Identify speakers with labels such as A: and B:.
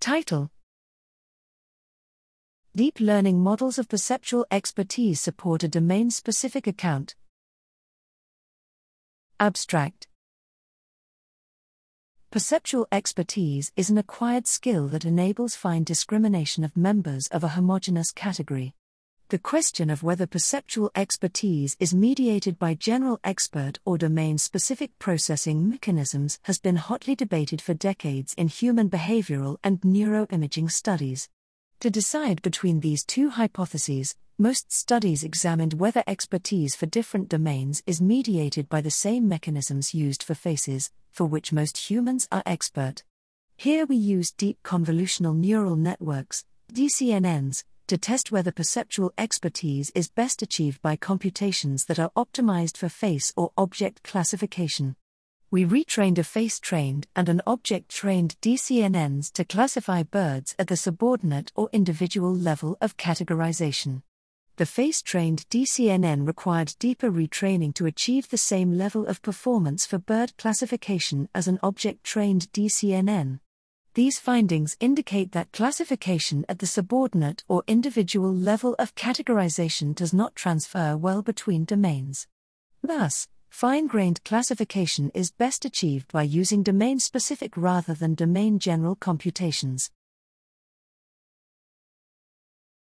A: Title Deep learning models of perceptual expertise support a domain specific account. Abstract Perceptual expertise is an acquired skill that enables fine discrimination of members of a homogeneous category. The question of whether perceptual expertise is mediated by general expert or domain specific processing mechanisms has been hotly debated for decades in human behavioral and neuroimaging studies. To decide between these two hypotheses, most studies examined whether expertise for different domains is mediated by the same mechanisms used for faces, for which most humans are expert. Here we use deep convolutional neural networks, DCNNs, to test whether perceptual expertise is best achieved by computations that are optimized for face or object classification. We retrained a face trained and an object trained DCNNs to classify birds at the subordinate or individual level of categorization the face trained DCNN required deeper retraining to achieve the same level of performance for bird classification as an object trained DCNN. These findings indicate that classification at the subordinate or individual level of categorization does not transfer well between domains. Thus, fine grained classification is best achieved by using domain specific rather than domain general computations.